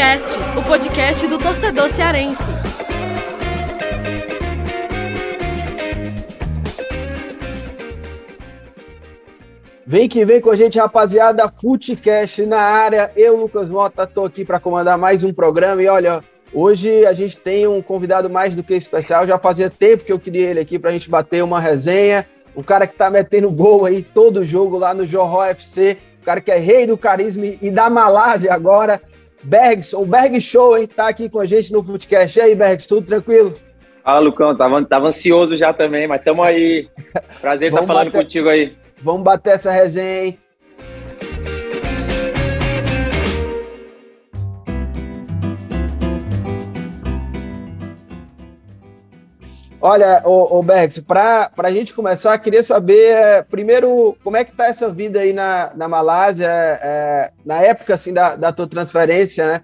Futecast, o podcast do torcedor cearense. Vem que vem com a gente, rapaziada. Futecast na área. Eu, Lucas Mota, tô aqui para comandar mais um programa. E olha, hoje a gente tem um convidado mais do que especial. Já fazia tempo que eu queria ele aqui para a gente bater uma resenha. O cara que tá metendo gol aí todo jogo lá no Johor FC. O cara que é rei do carisma e da Malásia agora. Bergs, o Berg Show, hein? Tá aqui com a gente no Footcast. E aí, Bergs, tudo tranquilo? Fala, Lucão. Tava, tava ansioso já também, mas tamo aí. Prazer estar tá falando bater... contigo aí. Vamos bater essa resenha, hein? Olha, o, o Bex, para a gente começar, queria saber, é, primeiro, como é que tá essa vida aí na, na Malásia, é, na época, assim, da, da tua transferência, né?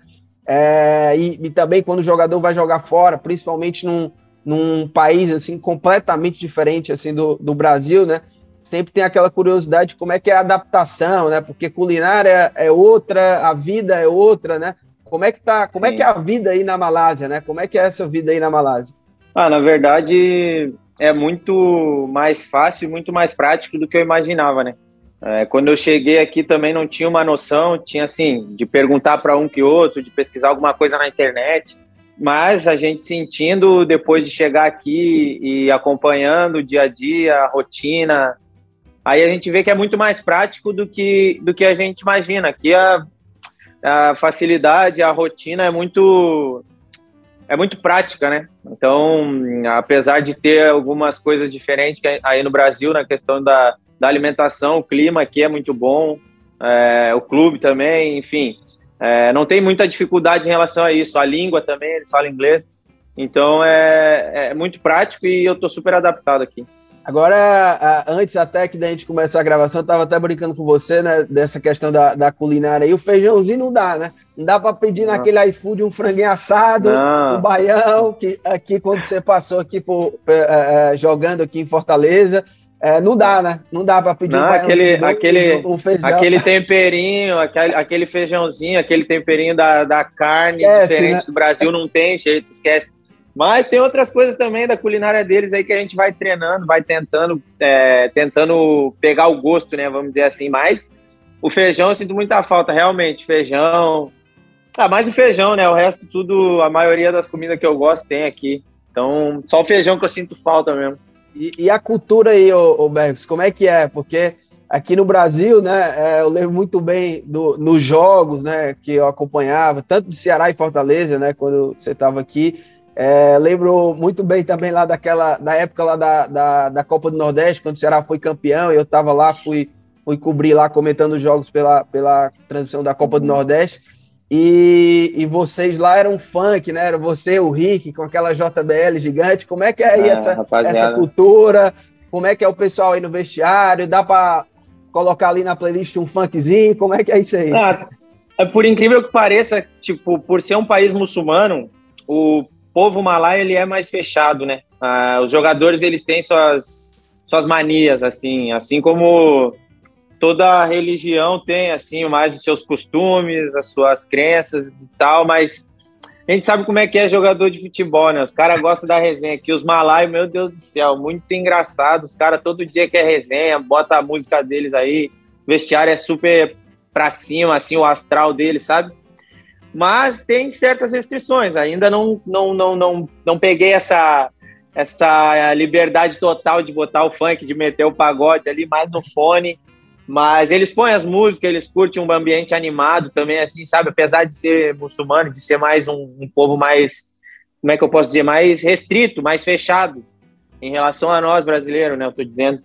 É, e, e, também quando o jogador vai jogar fora, principalmente num, num país, assim, completamente diferente, assim, do, do Brasil, né? sempre tem aquela curiosidade de como é que é a adaptação, né? Porque culinária é outra, a vida é outra, né? Como é que tá, como Sim. é que é a vida aí na Malásia, né? Como é que é essa vida aí na Malásia? Ah, na verdade é muito mais fácil, muito mais prático do que eu imaginava, né? É, quando eu cheguei aqui também não tinha uma noção, tinha assim, de perguntar para um que outro, de pesquisar alguma coisa na internet, mas a gente sentindo depois de chegar aqui e acompanhando o dia a dia, a rotina, aí a gente vê que é muito mais prático do que, do que a gente imagina. Aqui a, a facilidade, a rotina é muito é muito prática, né? Então, apesar de ter algumas coisas diferentes aí no Brasil na questão da, da alimentação, o clima aqui é muito bom, é, o clube também, enfim, é, não tem muita dificuldade em relação a isso. A língua também, eles falam inglês, então é, é muito prático e eu estou super adaptado aqui. Agora, antes até que da gente começar a gravação, eu tava até brincando com você, né, dessa questão da, da culinária aí. O feijãozinho não dá, né? Não dá para pedir Nossa. naquele iFood um franguinho assado, não. um baião, que aqui quando você passou aqui por, é, jogando aqui em Fortaleza, é, não dá, né? Não dá para pedir não, um aquele, aquele, um feijão. aquele temperinho, aquele, aquele feijãozinho, aquele temperinho da, da carne esquece, diferente né? do Brasil, não tem jeito, esquece. Mas tem outras coisas também da culinária deles aí que a gente vai treinando, vai tentando, é, tentando pegar o gosto, né? Vamos dizer assim. Mas o feijão eu sinto muita falta, realmente. Feijão. Ah, mais o feijão, né? O resto, tudo, a maioria das comidas que eu gosto tem aqui. Então, só o feijão que eu sinto falta mesmo. E, e a cultura aí, ô, ô como é que é? Porque aqui no Brasil, né, é, eu lembro muito bem do, nos jogos, né, que eu acompanhava, tanto do Ceará e Fortaleza, né, quando você estava aqui, é, lembro muito bem também lá daquela, da época lá da, da, da, Copa do Nordeste, quando o Ceará foi campeão, eu estava lá, fui, fui cobrir lá, comentando os jogos pela, pela transmissão da Copa do Nordeste, e, e vocês lá eram funk, né? Era você, o Rick, com aquela JBL gigante, como é que é aí é, essa, essa cultura? Como é que é o pessoal aí no vestiário? Dá para colocar ali na playlist um funkzinho? Como é que é isso aí? Ah, é por incrível que pareça, tipo, por ser um país muçulmano, o povo malai ele é mais fechado, né? Ah, os jogadores eles têm suas suas manias, assim, assim como toda religião tem assim mais os seus costumes, as suas crenças e tal, mas a gente sabe como é que é jogador de futebol, né? Os caras gostam da resenha aqui, os malai, meu Deus do céu, muito engraçado. Os caras todo dia quer resenha, bota a música deles aí, o vestiário é super pra cima, assim, o astral deles, sabe? Mas tem certas restrições. Ainda não, não, não, não, não peguei essa, essa liberdade total de botar o funk, de meter o pagode ali mais no fone. Mas eles põem as músicas, eles curtem um ambiente animado também, assim, sabe? Apesar de ser muçulmano, de ser mais um, um povo mais, como é que eu posso dizer, mais restrito, mais fechado em relação a nós brasileiros, né? Eu tô dizendo.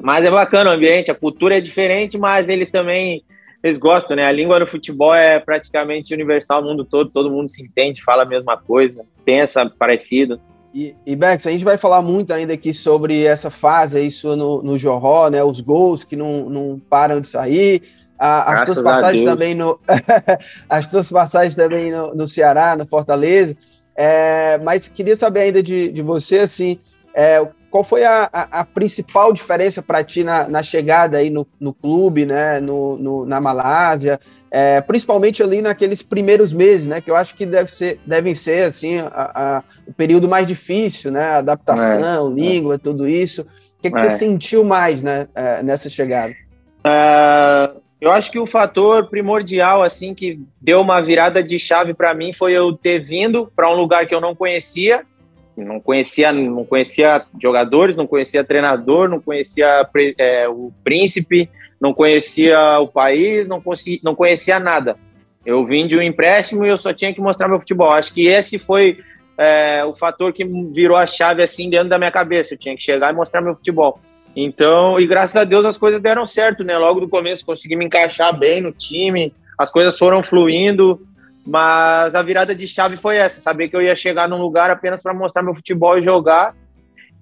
Mas é bacana o ambiente, a cultura é diferente, mas eles também eles gostam, né? A língua no futebol é praticamente universal no mundo todo, todo mundo se entende, fala a mesma coisa, pensa parecido. E, e Bex, a gente vai falar muito ainda aqui sobre essa fase sua no, no Jorró, né? Os gols que não, não param de sair, a, as tuas passagens também no as tuas passagens também no, no Ceará, no Fortaleza. É, mas queria saber ainda de, de você, assim, é, qual foi a, a, a principal diferença para ti na, na, chegada aí no, no clube, né, no, no, na Malásia? é, principalmente ali naqueles primeiros meses, né? Que eu acho que deve ser, devem ser assim a, o período mais difícil, né? Adaptação, é, língua, é. tudo isso. O que, que você é. sentiu mais, né? É, nessa chegada? É, eu acho que o fator primordial, assim, que deu uma virada de chave para mim foi eu ter vindo para um lugar que eu não conhecia, não conhecia, não conhecia jogadores, não conhecia treinador, não conhecia é, o príncipe, não conhecia o país, não, conhecia, não conhecia nada. Eu vim de um empréstimo e eu só tinha que mostrar meu futebol. Acho que esse foi é, o fator que virou a chave assim dentro da minha cabeça. Eu tinha que chegar e mostrar meu futebol. Então, e graças a Deus as coisas deram certo, né? Logo do começo consegui me encaixar bem no time, as coisas foram fluindo, mas a virada de chave foi essa: saber que eu ia chegar num lugar apenas para mostrar meu futebol e jogar.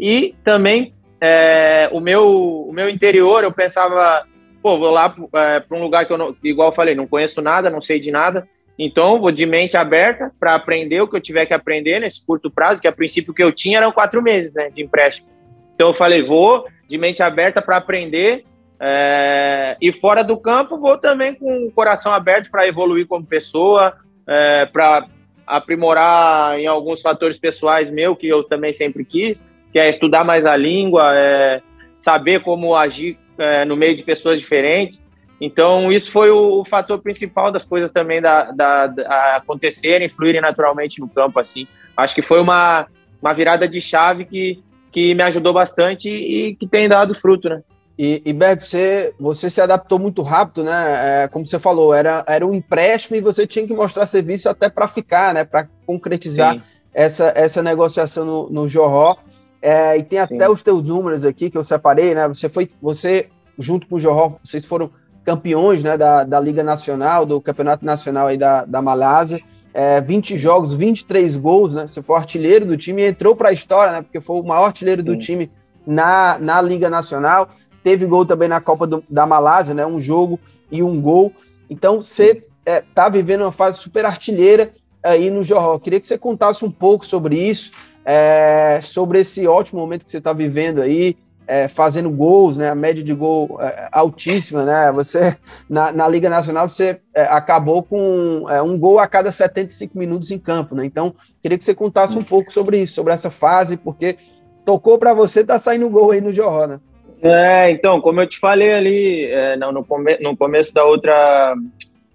E também é, o, meu, o meu interior, eu pensava, pô, vou lá é, para um lugar que eu, não, igual eu falei, não conheço nada, não sei de nada. Então, vou de mente aberta para aprender o que eu tiver que aprender nesse curto prazo, que a princípio que eu tinha eram quatro meses né, de empréstimo. Então, eu falei, vou de mente aberta para aprender. É, e fora do campo, vou também com o coração aberto para evoluir como pessoa, é, para aprimorar em alguns fatores pessoais meu, que eu também sempre quis, que é estudar mais a língua, é, saber como agir é, no meio de pessoas diferentes. Então, isso foi o, o fator principal das coisas também da, da, da, acontecerem, fluírem naturalmente no campo, assim. Acho que foi uma, uma virada de chave que, que me ajudou bastante e que tem dado fruto, né? E, e Beto, você, você se adaptou muito rápido, né? É, como você falou, era, era um empréstimo e você tinha que mostrar serviço até para ficar, né? Para concretizar essa, essa negociação no, no Jorró. É, e tem até Sim. os teus números aqui que eu separei, né? Você foi, você junto com o Jorró, vocês foram campeões, né? Da, da Liga Nacional, do Campeonato Nacional aí da, da Malásia. É, 20 jogos, 23 gols, né? Você foi artilheiro do time e entrou para a história, né? Porque foi o maior artilheiro Sim. do time na, na Liga Nacional teve gol também na Copa do, da Malásia, né? Um jogo e um gol. Então você é, tá vivendo uma fase super artilheira aí no Johor. Queria que você contasse um pouco sobre isso, é, sobre esse ótimo momento que você está vivendo aí, é, fazendo gols, né? A média de gol é, altíssima, né? Você na, na Liga Nacional você é, acabou com é, um gol a cada 75 minutos em campo, né? Então queria que você contasse um pouco sobre isso, sobre essa fase, porque tocou para você, tá saindo gol aí no Johor, né? É, então, como eu te falei ali é, no, come, no começo da outra,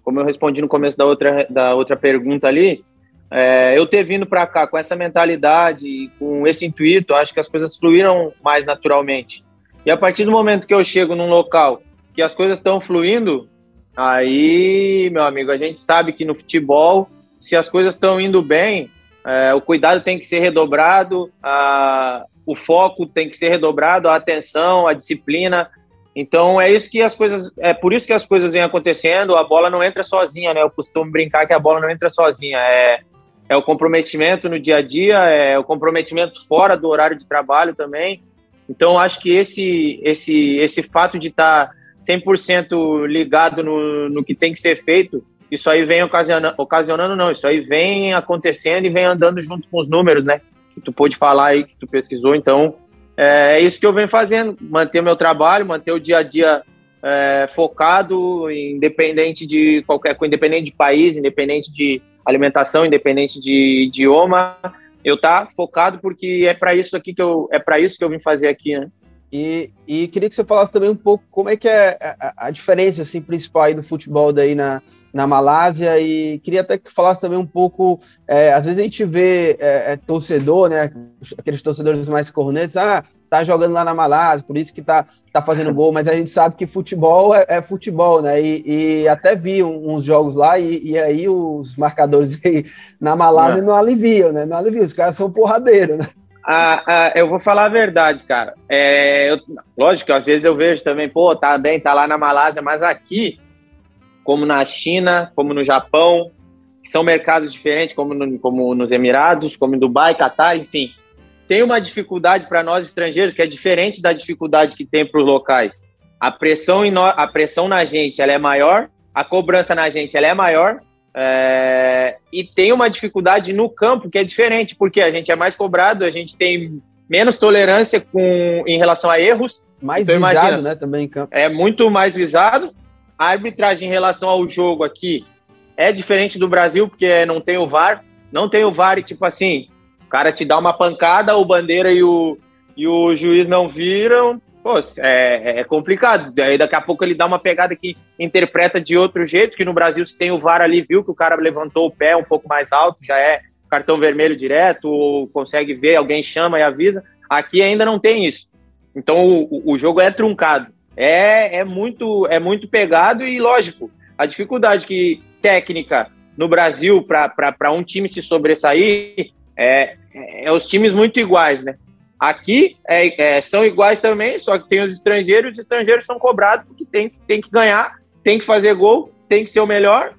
como eu respondi no começo da outra, da outra pergunta ali, é, eu ter vindo para cá com essa mentalidade, com esse intuito, acho que as coisas fluíram mais naturalmente. E a partir do momento que eu chego num local que as coisas estão fluindo, aí, meu amigo, a gente sabe que no futebol, se as coisas estão indo bem, é, o cuidado tem que ser redobrado, a, o foco tem que ser redobrado, a atenção, a disciplina. Então é isso que as coisas, é por isso que as coisas vêm acontecendo. A bola não entra sozinha, né? Eu costumo brincar que a bola não entra sozinha. É, é o comprometimento no dia a dia, é o comprometimento fora do horário de trabalho também. Então acho que esse esse esse fato de estar tá 100% ligado no, no que tem que ser feito, isso aí vem ocasionando, ocasionando não, isso aí vem acontecendo e vem andando junto com os números, né? Que tu pôde falar aí, que tu pesquisou. Então, é, é isso que eu venho fazendo, manter o meu trabalho, manter o dia a dia é, focado, independente de qualquer coisa, independente de país, independente de alimentação, independente de idioma, eu tá focado porque é para isso aqui que eu é para isso que eu vim fazer aqui, né? E, e queria que você falasse também um pouco como é que é a, a diferença assim principal aí do futebol daí na na Malásia e queria até que tu falasse também um pouco, é, às vezes a gente vê é, é, torcedor, né, aqueles torcedores mais cornetos, ah, tá jogando lá na Malásia, por isso que tá, tá fazendo gol, mas a gente sabe que futebol é, é futebol, né, e, e, até vi uns jogos lá e, e aí os marcadores aí na Malásia não, não aliviam, né, não aliviam, os caras são porradeiros, né. Ah, ah, eu vou falar a verdade, cara. É, eu, lógico, às vezes eu vejo também, pô, tá bem, tá lá na Malásia, mas aqui como na China, como no Japão, que são mercados diferentes, como, no, como nos Emirados, como em Dubai, Catar, enfim. Tem uma dificuldade para nós estrangeiros que é diferente da dificuldade que tem para os locais. A pressão, no, a pressão na gente ela é maior, a cobrança na gente ela é maior, é, e tem uma dificuldade no campo que é diferente, porque a gente é mais cobrado, a gente tem menos tolerância com, em relação a erros. Mais então, visado, imagina, né, também em campo. É muito mais visado, a arbitragem em relação ao jogo aqui é diferente do Brasil, porque não tem o VAR. Não tem o VAR e, tipo assim, o cara te dá uma pancada, o bandeira e o, e o juiz não viram. Pô, é, é complicado. Aí daqui a pouco ele dá uma pegada que interpreta de outro jeito, que no Brasil se tem o VAR ali, viu que o cara levantou o pé um pouco mais alto, já é cartão vermelho direto, ou consegue ver, alguém chama e avisa. Aqui ainda não tem isso. Então o, o jogo é truncado. É, é, muito, é muito pegado e, lógico, a dificuldade que técnica no Brasil para um time se sobressair é, é, os times muito iguais, né? Aqui é, é, são iguais também, só que tem os estrangeiros, os estrangeiros são cobrados porque tem, tem que ganhar, tem que fazer gol, tem que ser o melhor,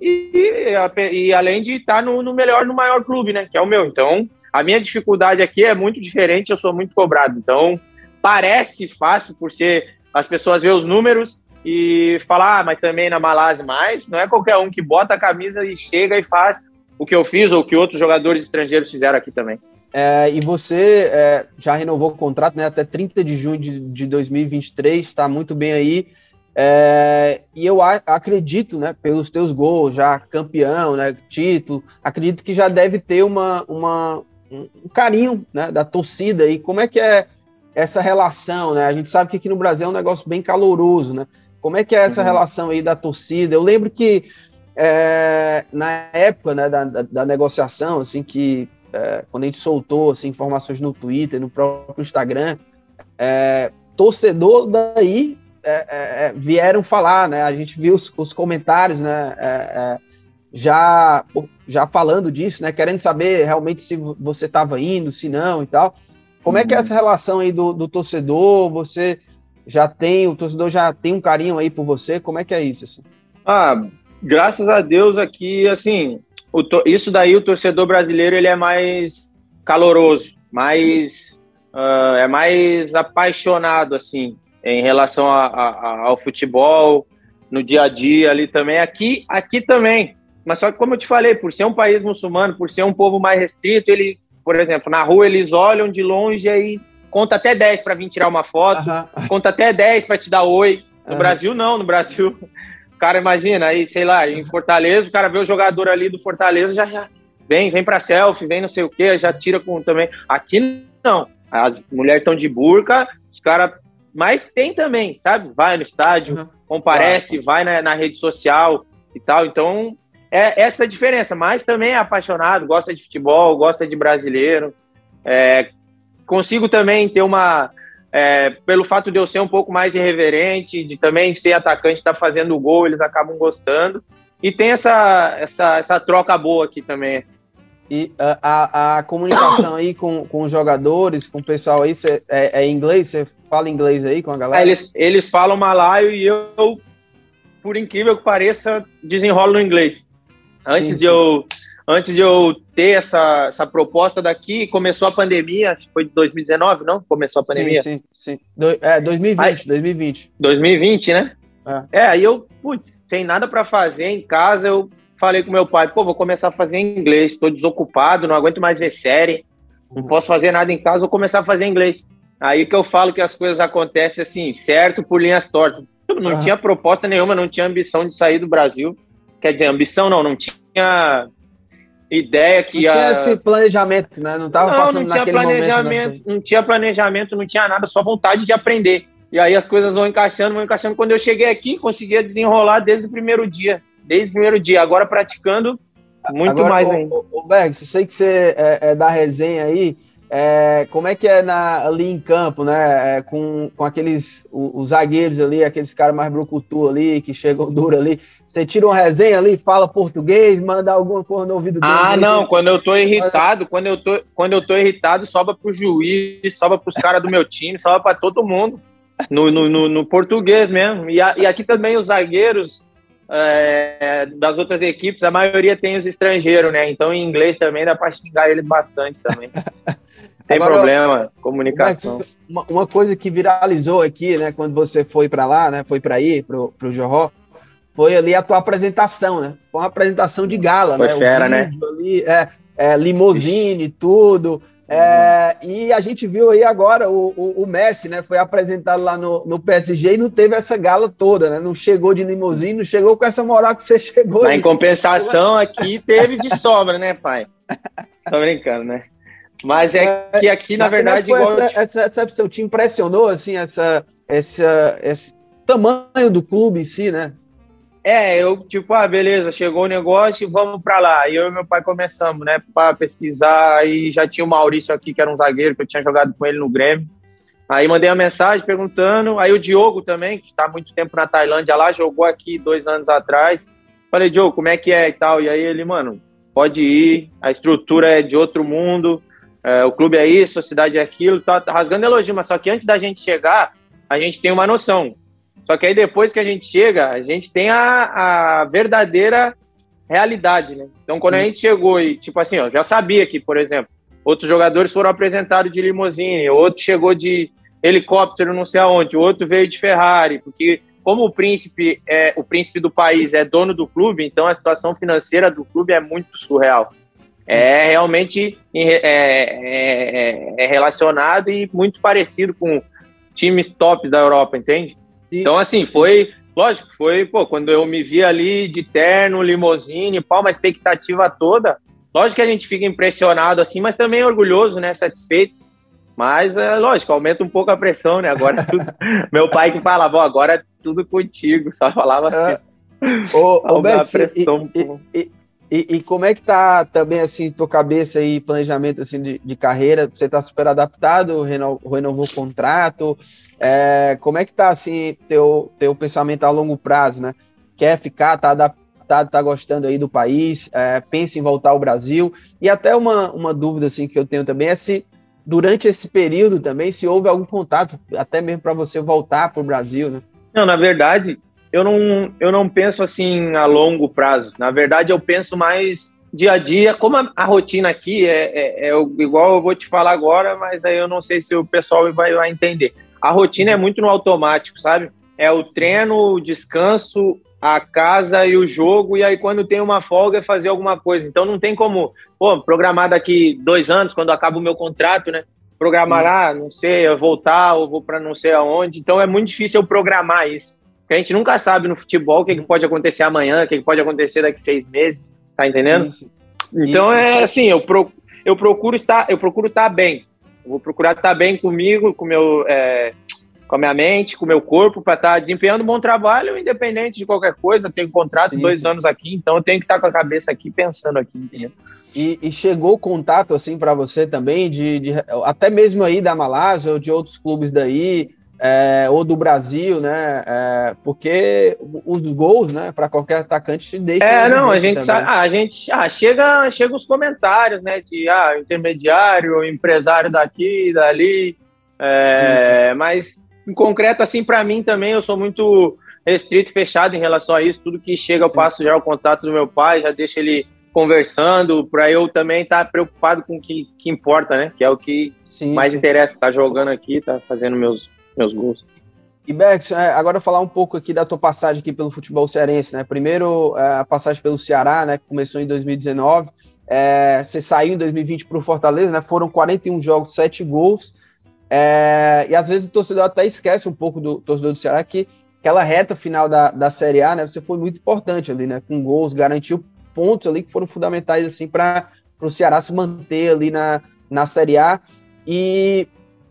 e, e, e além de estar no, no melhor, no maior clube, né? Que é o meu. Então, a minha dificuldade aqui é muito diferente, eu sou muito cobrado. Então, parece fácil por ser as pessoas ver os números e falar, ah, mas também na Malásia, mas não é qualquer um que bota a camisa e chega e faz o que eu fiz ou o que outros jogadores estrangeiros fizeram aqui também. É, e você é, já renovou o contrato né, até 30 de junho de, de 2023, está muito bem aí. É, e eu acredito, né, pelos teus gols, já campeão, né, título, acredito que já deve ter uma, uma, um carinho né, da torcida. E como é que é essa relação? Né? A gente sabe que aqui no Brasil é um negócio bem caloroso. Né? Como é que é essa uhum. relação aí da torcida? Eu lembro que é, na época né, da, da, da, negociação, assim, que é, quando a gente soltou assim, informações no Twitter, no próprio Instagram, é, torcedor daí é, é, é, vieram falar, né? A gente viu os, os comentários, né? já, já falando disso, né? Querendo saber realmente se você estava indo, se não e tal. Como uhum. é que é essa relação aí do, do, torcedor? Você já tem, o torcedor já tem um carinho aí por você? Como é que é isso? Assim? Ah, graças a Deus aqui, assim, o, isso daí o torcedor brasileiro ele é mais caloroso, mais uh, é mais apaixonado assim em relação a, a, ao futebol no dia a dia ali também. Aqui, aqui também mas só que, como eu te falei, por ser um país muçulmano, por ser um povo mais restrito, ele, por exemplo, na rua eles olham de longe e conta até 10 para vir tirar uma foto, conta até 10 para te dar oi. No Brasil, não. No Brasil, o cara imagina, aí, sei lá, em Fortaleza, o cara vê o jogador ali do Fortaleza, já, já vem, vem para selfie, vem não sei o quê, já tira com também. Aqui, não. As mulheres estão de burca, os caras. Mas tem também, sabe? Vai no estádio, uhum. comparece, vai na, na rede social e tal. Então, é essa a diferença, mas também é apaixonado, gosta de futebol, gosta de brasileiro. É, consigo também ter uma. É, pelo fato de eu ser um pouco mais irreverente, de também ser atacante, estar tá fazendo o gol, eles acabam gostando. E tem essa, essa, essa troca boa aqui também. E a, a, a comunicação aí com, com os jogadores, com o pessoal aí, cê, é, é inglês? Você fala inglês aí com a galera? É, eles, eles falam malaio e eu, por incrível que pareça, desenrolo no inglês. Antes sim, de sim. eu antes de eu ter essa, essa proposta daqui, começou a pandemia, acho que foi de 2019, não? Começou a pandemia? Sim, sim, sim. Do, é, 2020, aí, 2020. 2020, né? É. é, aí eu, putz, sem nada para fazer em casa, eu falei com meu pai, pô, vou começar a fazer inglês, estou desocupado, não aguento mais ver série, não posso fazer nada em casa, vou começar a fazer inglês. Aí que eu falo que as coisas acontecem assim, certo por linhas tortas. Eu não tinha proposta nenhuma, não tinha ambição de sair do Brasil. Quer dizer, ambição não, não tinha ideia que não ia... tinha esse planejamento, né? Não tava não, não tinha planejamento, momento, não tinha planejamento, não tinha nada, só vontade de aprender. E aí as coisas vão encaixando, vão encaixando. Quando eu cheguei aqui, conseguia desenrolar desde o primeiro dia, desde o primeiro dia. Agora praticando muito Agora, mais ainda. Ô, Bergs, eu sei que você é, é da resenha aí. É, como é que é na, ali em campo, né? É, com, com aqueles os, os, zagueiros ali, aqueles caras mais brucutu ali, que chegam duro ali. Você tira uma resenha ali, fala português, manda alguma coisa no ouvido dele. Ah, não, quando eu tô irritado, quando eu tô, quando eu tô irritado, sobra pro juiz, sobra pros caras do meu time, sobra para todo mundo. No, no, no, no, português mesmo. E, a, e aqui também os zagueiros é, das outras equipes, a maioria tem os estrangeiros, né? Então em inglês também dá para xingar eles bastante também. Tem Agora, problema, comunicação. Uma, uma, coisa que viralizou aqui, né, quando você foi para lá, né, foi para aí, pro, pro Jorró, foi ali a tua apresentação, né? Foi uma apresentação de gala, foi né? Fera, né? Ali, é, é, limousine, tudo. É, e a gente viu aí agora o, o, o, Messi, né? Foi apresentado lá no, no PSG e não teve essa gala toda, né? Não chegou de limusine, não chegou com essa moral que você chegou. Mas em compensação, aqui teve de sobra, né, pai? Tô brincando, né? Mas é, é que aqui, na é verdade, igual. Essa, essa recepção te impressionou, assim, essa, essa, esse tamanho do clube em si, né? É, eu, tipo, ah, beleza, chegou o negócio, vamos para lá. E eu e meu pai começamos, né, para pesquisar. E já tinha o Maurício aqui, que era um zagueiro, que eu tinha jogado com ele no Grêmio. Aí mandei uma mensagem perguntando. Aí o Diogo também, que está há muito tempo na Tailândia lá, jogou aqui dois anos atrás. Falei, Diogo, como é que é e tal? E aí ele, mano, pode ir, a estrutura é de outro mundo, é, o clube é isso, a cidade é aquilo, tá rasgando elogio, mas só que antes da gente chegar, a gente tem uma noção. Só que aí depois que a gente chega, a gente tem a, a verdadeira realidade, né? Então, quando a gente chegou e, tipo assim, ó, já sabia que, por exemplo, outros jogadores foram apresentados de limusine, outro chegou de helicóptero não sei aonde, outro veio de Ferrari, porque como o príncipe é o príncipe do país é dono do clube, então a situação financeira do clube é muito surreal. É realmente é, é, é, é relacionado e muito parecido com times top da Europa, entende? Então, assim, foi. Lógico, foi, pô, quando eu me vi ali de terno, limousine, pau, uma expectativa toda. Lógico que a gente fica impressionado assim, mas também orgulhoso, né? Satisfeito. Mas, é, lógico, aumenta um pouco a pressão, né? Agora tudo... Meu pai que falava, agora é tudo contigo, só falava assim. É. Ô, ô pressão, e, e, e, e, como é que tá também, assim, tua cabeça e planejamento, assim, de, de carreira? Você tá super adaptado, renovou, renovou o contrato? É, como é que tá, assim, teu, teu pensamento a longo prazo, né? Quer ficar, tá adaptado, tá gostando aí do país, é, pensa em voltar ao Brasil? E até uma, uma dúvida, assim, que eu tenho também é se, durante esse período também, se houve algum contato, até mesmo para você voltar para o Brasil, né? Não, na verdade, eu não, eu não penso assim a longo prazo. Na verdade, eu penso mais dia a dia. Como a, a rotina aqui é, é, é, igual eu vou te falar agora, mas aí eu não sei se o pessoal vai, vai entender. A rotina é muito no automático, sabe? É o treino, o descanso, a casa e o jogo, e aí quando tem uma folga é fazer alguma coisa. Então não tem como, pô, programar daqui dois anos, quando acaba o meu contrato, né? Programar lá, não sei, eu voltar ou vou para não sei aonde. Então é muito difícil eu programar isso. Porque a gente nunca sabe no futebol o que, que pode acontecer amanhã, o que, que pode acontecer daqui seis meses, tá entendendo? Sim, sim. Então é assim, eu, pro, eu procuro estar, eu procuro estar bem. Eu vou procurar estar bem comigo, com meu, é, com a minha mente, com o meu corpo, para estar desempenhando um bom trabalho, independente de qualquer coisa. Eu tenho contrato sim, dois anos aqui, então eu tenho que estar com a cabeça aqui pensando aqui, entendeu? E, e, chegou o contato assim para você também de, de, até mesmo aí da Malásia ou de outros clubes daí é, ou do Brasil, né? É, porque os gols, né, para qualquer atacante te deixam. É, não, a gente sabe, ah, a gente ah, chega, chega os comentários, né, de ah, intermediário, empresário daqui, dali, é, mas em concreto assim para mim também eu sou muito restrito, fechado em relação a isso. Tudo que chega eu passo já o contato do meu pai, já deixo ele conversando, para eu também estar tá preocupado com o que, que importa, né? Que é o que sim, mais interessa, tá jogando aqui, tá fazendo meus meus gols. E é, agora falar um pouco aqui da tua passagem aqui pelo futebol cearense, né? Primeiro é, a passagem pelo Ceará, né? Que começou em 2019. É, você saiu em 2020 para o Fortaleza, né? Foram 41 jogos, 7 gols. É, e às vezes o torcedor até esquece um pouco do torcedor do Ceará que aquela reta final da, da Série A, né? Você foi muito importante ali, né? Com gols, garantiu pontos ali que foram fundamentais assim para o Ceará se manter ali na, na Série A. E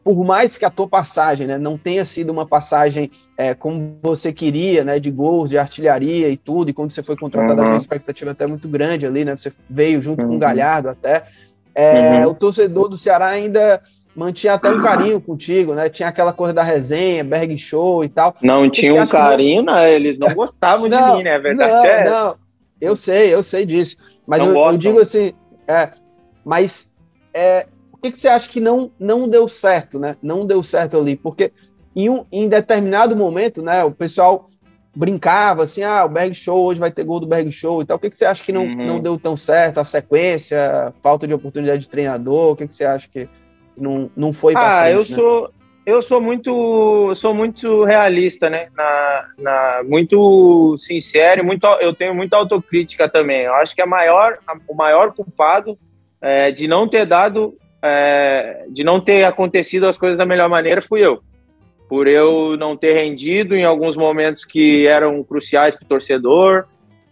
por mais que a tua passagem né, não tenha sido uma passagem é, como você queria, né, de gols, de artilharia e tudo, e quando você foi contratado, uhum. a expectativa até muito grande ali, né, você veio junto uhum. com o uhum. Galhardo até, é, uhum. o torcedor do Ceará ainda mantinha até um carinho contigo, né, tinha aquela coisa da resenha, Berg Show e tal. Não tinha um carinho, não... né, eles não gostavam não, de mim, né, é verdade não, é Não, eu sei, eu sei disso, mas eu, eu, digo assim, é, mas é, o que, que você acha que não, não deu certo, né? Não deu certo ali, porque em, um, em determinado momento, né, o pessoal brincava assim, ah, o Berg Show hoje vai ter gol do Berg Show e tal. O que, que você acha que não, uhum. não deu tão certo? A sequência, falta de oportunidade de treinador, o que, que você acha que não, não foi Ah, frente, eu né? sou eu sou muito sou muito realista, né? Na, na, muito sincero, muito eu tenho muita autocrítica também. Eu acho que a maior, a, o maior culpado é, de não ter dado é, de não ter acontecido as coisas da melhor maneira fui eu. Por eu não ter rendido em alguns momentos que eram cruciais para o torcedor,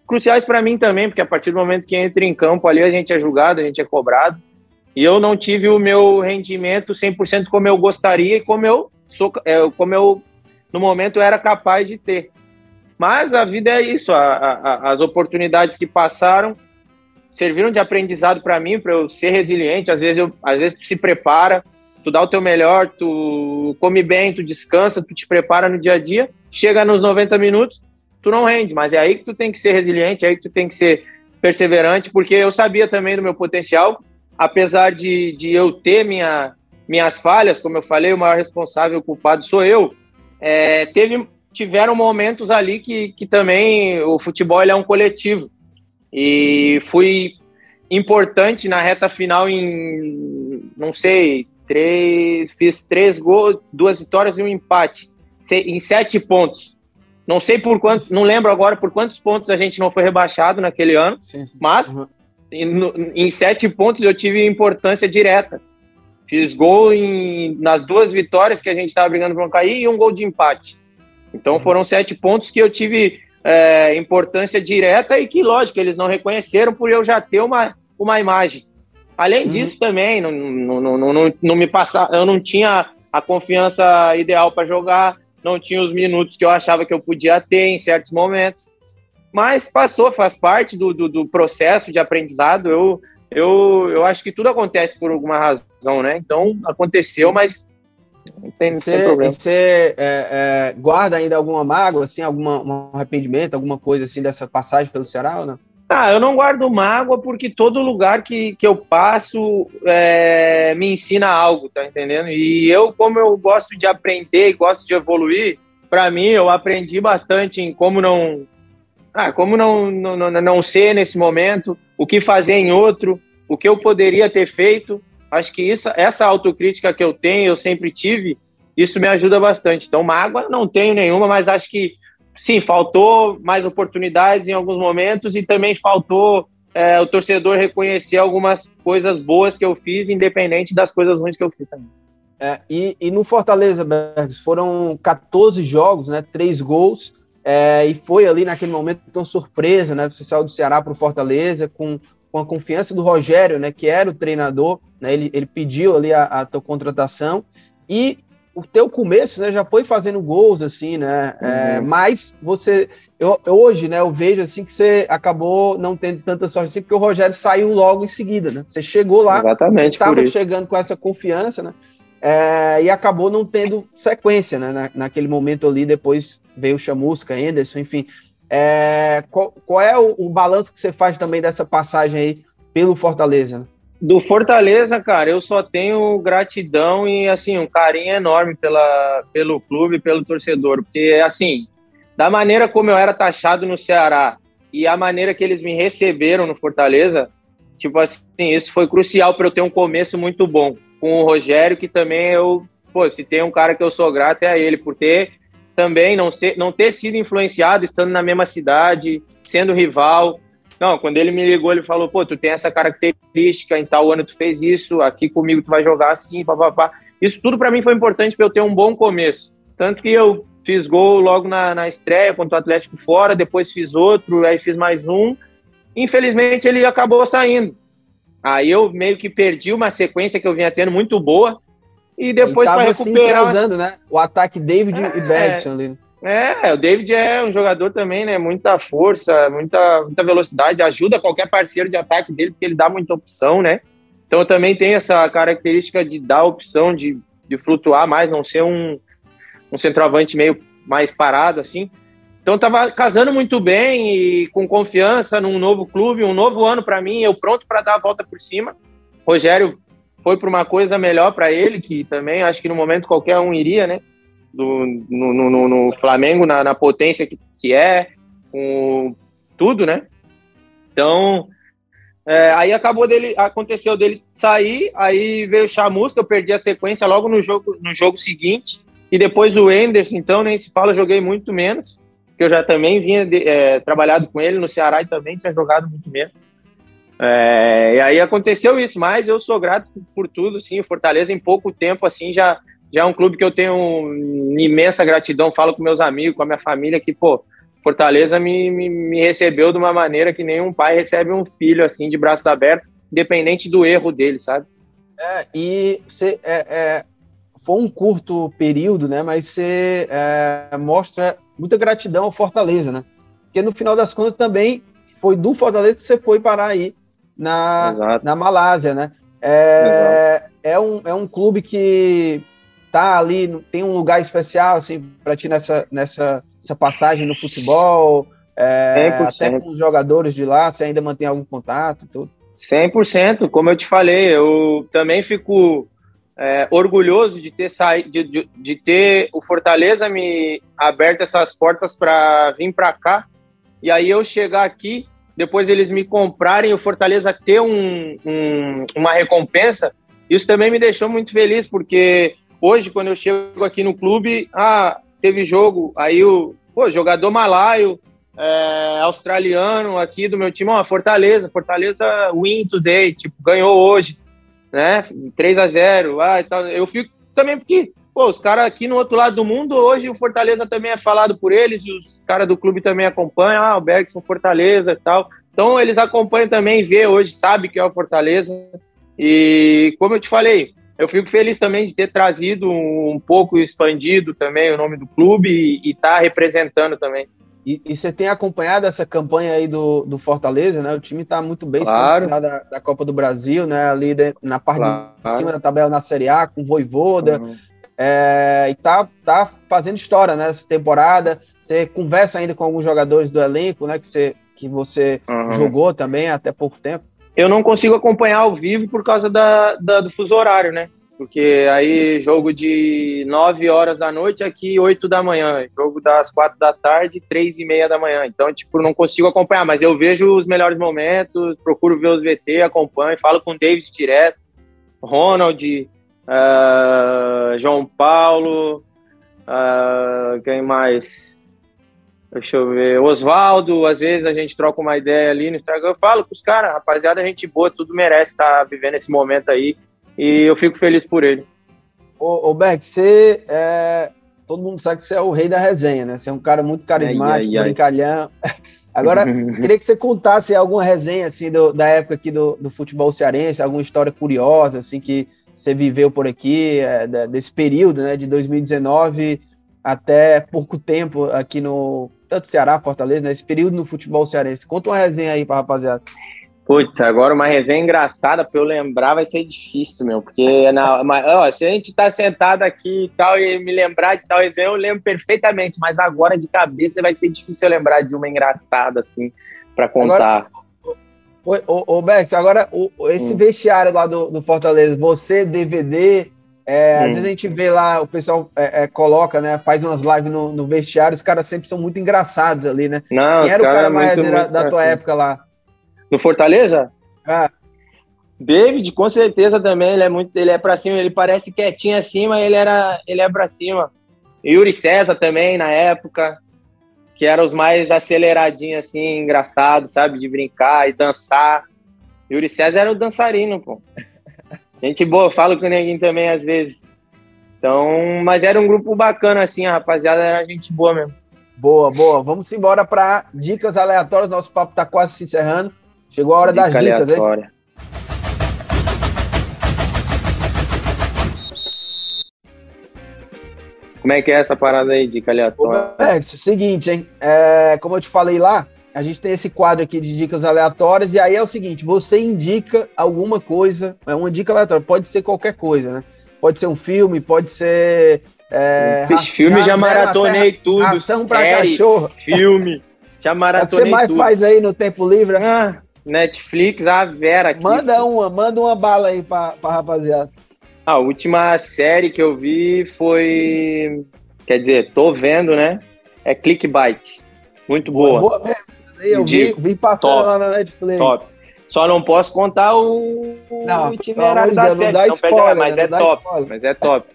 cruciais para mim também, porque a partir do momento que entra em campo ali a gente é julgado, a gente é cobrado. E eu não tive o meu rendimento 100% como eu gostaria e como eu sou, é, como eu no momento era capaz de ter. Mas a vida é isso, a, a, as oportunidades que passaram serviram de aprendizado para mim, para eu ser resiliente. Às vezes, eu, às vezes tu se prepara, tu dá o teu melhor, tu come bem, tu descansa, tu te prepara no dia a dia. Chega nos 90 minutos, tu não rende, mas é aí que tu tem que ser resiliente, é aí que tu tem que ser perseverante, porque eu sabia também do meu potencial, apesar de, de eu ter minha, minhas falhas, como eu falei, o maior responsável, o culpado sou eu. É, teve, tiveram momentos ali que, que também o futebol é um coletivo. E fui importante na reta final em, não sei, três, fiz três gols, duas vitórias e um empate, em sete pontos. Não sei por quantos, não lembro agora por quantos pontos a gente não foi rebaixado naquele ano, sim, sim. mas uhum. em, em, sete pontos eu tive importância direta. Fiz gol em, nas duas vitórias que a gente estava brigando para não cair e um gol de empate. Então foram sete pontos que eu tive é, importância direta e que, lógico, eles não reconheceram por eu já ter uma, uma imagem. Além uhum. disso, também, não, não, não, não, não me passar, eu não tinha a confiança ideal para jogar, não tinha os minutos que eu achava que eu podia ter em certos momentos. Mas passou, faz parte do, do, do processo de aprendizado. Eu, eu, eu acho que tudo acontece por alguma razão, né? Então aconteceu, mas não tem, não tem problema. Você é, é, guarda ainda alguma mágoa, assim, alguma, um arrependimento, alguma coisa assim dessa passagem pelo Ceará ou não? Ah, eu não guardo mágoa porque todo lugar que, que eu passo é, me ensina algo, tá entendendo? E eu, como eu gosto de aprender e gosto de evoluir, para mim eu aprendi bastante em como não, ah, como não, não, não, não ser nesse momento, o que fazer em outro, o que eu poderia ter feito Acho que isso, essa autocrítica que eu tenho, eu sempre tive, isso me ajuda bastante. Então, mágoa não tenho nenhuma, mas acho que sim, faltou mais oportunidades em alguns momentos e também faltou é, o torcedor reconhecer algumas coisas boas que eu fiz, independente das coisas ruins que eu fiz também. É, e, e, no Fortaleza, Bergs, foram 14 jogos, né? Três gols. É, e foi ali naquele momento tão surpresa, né? Você saiu do Ceará para o Fortaleza com com a confiança do Rogério, né, que era o treinador, né, ele, ele pediu ali a, a tua contratação. E o teu começo, né, já foi fazendo gols, assim, né, é, uhum. é, mas você, eu, hoje, né, eu vejo, assim, que você acabou não tendo tanta sorte assim, porque o Rogério saiu logo em seguida, né, você chegou lá, estava chegando com essa confiança, né, é, e acabou não tendo sequência, né, na, naquele momento ali, depois veio o Chamusca, Anderson, enfim, é, qual, qual, é o, o, balanço que você faz também dessa passagem aí pelo Fortaleza? Do Fortaleza, cara, eu só tenho gratidão e assim um carinho enorme pela, pelo clube, pelo torcedor, porque assim, da maneira como eu era taxado no Ceará e a maneira que eles me receberam no Fortaleza, tipo assim, isso foi crucial para eu ter um começo muito bom com o Rogério, que também eu, pô, se tem um cara que eu sou grato é a ele por ter também não, ser, não ter sido influenciado estando na mesma cidade, sendo rival. Não, quando ele me ligou, ele falou: pô, tu tem essa característica, em tal ano tu fez isso, aqui comigo tu vai jogar assim, papapá. Isso tudo para mim foi importante para eu ter um bom começo. Tanto que eu fiz gol logo na, na estreia contra o Atlético fora, depois fiz outro, aí fiz mais um. Infelizmente ele acabou saindo. Aí eu meio que perdi uma sequência que eu vinha tendo muito boa e depois para recuperar. Usando, né? O ataque David é, e Bergson ali. É, o David é um jogador também, né? Muita força, muita, muita velocidade, ajuda qualquer parceiro de ataque dele, porque ele dá muita opção, né? Então também tenho essa característica de dar opção, de, de flutuar mais, não ser um, um centroavante meio mais parado, assim. Então tava casando muito bem e com confiança num novo clube, um novo ano para mim, eu pronto para dar a volta por cima. Rogério foi para uma coisa melhor para ele, que também acho que no momento qualquer um iria, né? Do, no, no, no Flamengo, na, na potência que, que é, com tudo, né? Então, é, aí acabou dele, aconteceu dele sair, aí veio o Chamusca, eu perdi a sequência logo no jogo, no jogo seguinte, e depois o Enderson, então nem se fala, joguei muito menos, que eu já também vinha de, é, trabalhado com ele no Ceará e também tinha jogado muito menos. É, e aí aconteceu isso, mas eu sou grato por tudo, sim. Fortaleza em pouco tempo, assim, já, já é um clube que eu tenho imensa gratidão. Falo com meus amigos, com a minha família, que, pô, Fortaleza me, me, me recebeu de uma maneira que nenhum pai recebe um filho, assim, de braços abertos, independente do erro dele, sabe? É, e você, é, é, foi um curto período, né? Mas você é, mostra muita gratidão ao Fortaleza, né? Porque no final das contas também foi do Fortaleza que você foi parar aí na, na Malásia, né? É, é, um, é um clube que tá ali, tem um lugar especial, assim, para ti nessa, nessa essa passagem no futebol, é, até com os jogadores de lá, você ainda mantém algum contato, tudo? 100%, como eu te falei, eu também fico é, orgulhoso de ter saído, de, de, de, ter o Fortaleza me aberto essas portas para vir para cá, e aí eu chegar aqui, depois eles me comprarem, o Fortaleza ter um, um, uma recompensa, isso também me deixou muito feliz, porque hoje, quando eu chego aqui no clube, ah, teve jogo, aí o pô, jogador malaio, é, australiano aqui do meu time, ó, Fortaleza, Fortaleza win today, tipo, ganhou hoje, né? 3 a 0 ah, e tal. Eu fico também porque, pô, os caras aqui no outro lado do mundo, hoje o Fortaleza também é falado por eles, e os caras do clube também acompanham, ah, o Bergson Fortaleza e tal. Então eles acompanham também, vê hoje, sabe que é o Fortaleza. E como eu te falei, eu fico feliz também de ter trazido um pouco expandido também o nome do clube e estar tá representando também. E, e, você tem acompanhado essa campanha aí do, do Fortaleza, né? O time está muito bem claro. da, da Copa do Brasil, né? Ali de, na parte claro. de cima da tabela na Série A, com Voivoda. Uhum. É, e tá, tá fazendo história nessa né, temporada. Você conversa ainda com alguns jogadores do elenco, né? Que você, que você uhum. jogou também até pouco tempo. Eu não consigo acompanhar ao vivo por causa da, da do fuso horário, né? Porque aí jogo de 9 horas da noite, aqui 8 da manhã. Jogo das 4 da tarde, 3 e meia da manhã. Então, tipo, não consigo acompanhar, mas eu vejo os melhores momentos, procuro ver os VT, acompanho, falo com o David direto, Ronald, uh, João Paulo, uh, quem mais? Deixa eu ver. Oswaldo, às vezes a gente troca uma ideia ali no Instagram. Eu falo com os caras, rapaziada, gente boa, tudo merece estar tá vivendo esse momento aí. E eu fico feliz por eles. Ô, ô Beck, você é. Todo mundo sabe que você é o rei da resenha, né? Você é um cara muito carismático, ai, ai, brincalhão. Agora, queria que você contasse alguma resenha, assim, do, da época aqui do, do futebol cearense, alguma história curiosa, assim, que você viveu por aqui, é, desse período, né, de 2019 até pouco tempo aqui no, tanto Ceará, Fortaleza, nesse né, período no futebol cearense. Conta uma resenha aí pra rapaziada. Putz, agora uma resenha engraçada pra eu lembrar vai ser difícil, meu, porque na, mas, ó, se a gente tá sentado aqui e tal e me lembrar de tal resenha, eu lembro perfeitamente, mas agora de cabeça vai ser difícil eu lembrar de uma engraçada, assim, pra contar. Agora, ô, ô, Bex, agora o, esse hum. vestiário lá do, do Fortaleza, você, DVD, é, hum. Às vezes a gente vê lá, o pessoal é, é, coloca, né? Faz umas lives no, no, vestiário, os caras sempre são muito engraçados ali, né? Não, Quem era o cara mais muito, da, muito da tua época lá? No Fortaleza? Ah. David, com certeza também, ele é muito, ele é pra cima, ele parece quietinho assim, mas ele era, ele é pra cima. Yuri César também, na época, que eram os mais aceleradinhos, assim, engraçados, sabe, de brincar e dançar. Yuri César era o dançarino, pô. Gente boa, falo com o Neguinho também às vezes. Então, mas era um grupo bacana, assim, a rapaziada era gente boa mesmo. Boa, boa. Vamos embora para dicas aleatórias. Nosso papo está quase se encerrando. Chegou a hora Dica das dicas, aleatória. hein? Como é que é essa parada aí, dica aleatória? Ô, Max, seguinte, hein? É, como eu te falei lá, a gente tem esse quadro aqui de dicas aleatórias, e aí é o seguinte: você indica alguma coisa, é uma dica aleatória, pode ser qualquer coisa, né? Pode ser um filme, pode ser. É, Fiz filme, já maratonei tudo. Ação pra série, cachorro. Filme. Já maratonei. É o que você mais tudo. faz aí no tempo livre? Ah, Netflix, a Vera aqui. Manda uma, manda uma bala aí pra, pra rapaziada. A última série que eu vi foi. Quer dizer, tô vendo, né? É Clickbait. Muito boa. boa mesmo. Eu vi, vi passando top, lá na Netflix. Top. Só não posso contar o, não, o itinerário da série, não, spoiler, mas, é top, mas é top.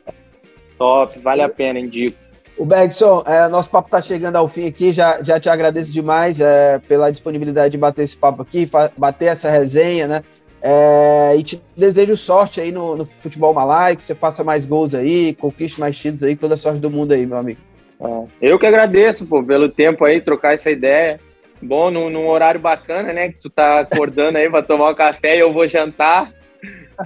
Top, vale a pena, indico. O Bergson, é, nosso papo está chegando ao fim aqui, já, já te agradeço demais é, pela disponibilidade de bater esse papo aqui, bater essa resenha, né? É, e te desejo sorte aí no, no, futebol malai, que você faça mais gols aí, conquiste mais títulos aí, toda a sorte do mundo aí, meu amigo. É, eu que agradeço, pô, pelo tempo aí, trocar essa ideia. Bom, num, num horário bacana, né? Que tu tá acordando aí para tomar um café e eu vou jantar.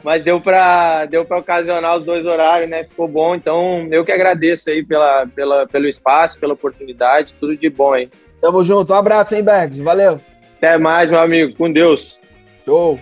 Mas deu para deu para ocasionar os dois horários, né? Ficou bom. Então, eu que agradeço aí pela, pela, pelo espaço, pela oportunidade. Tudo de bom aí. Tamo junto. Um abraço, hein, Bergs? Valeu. Até mais, meu amigo. Com Deus. Show!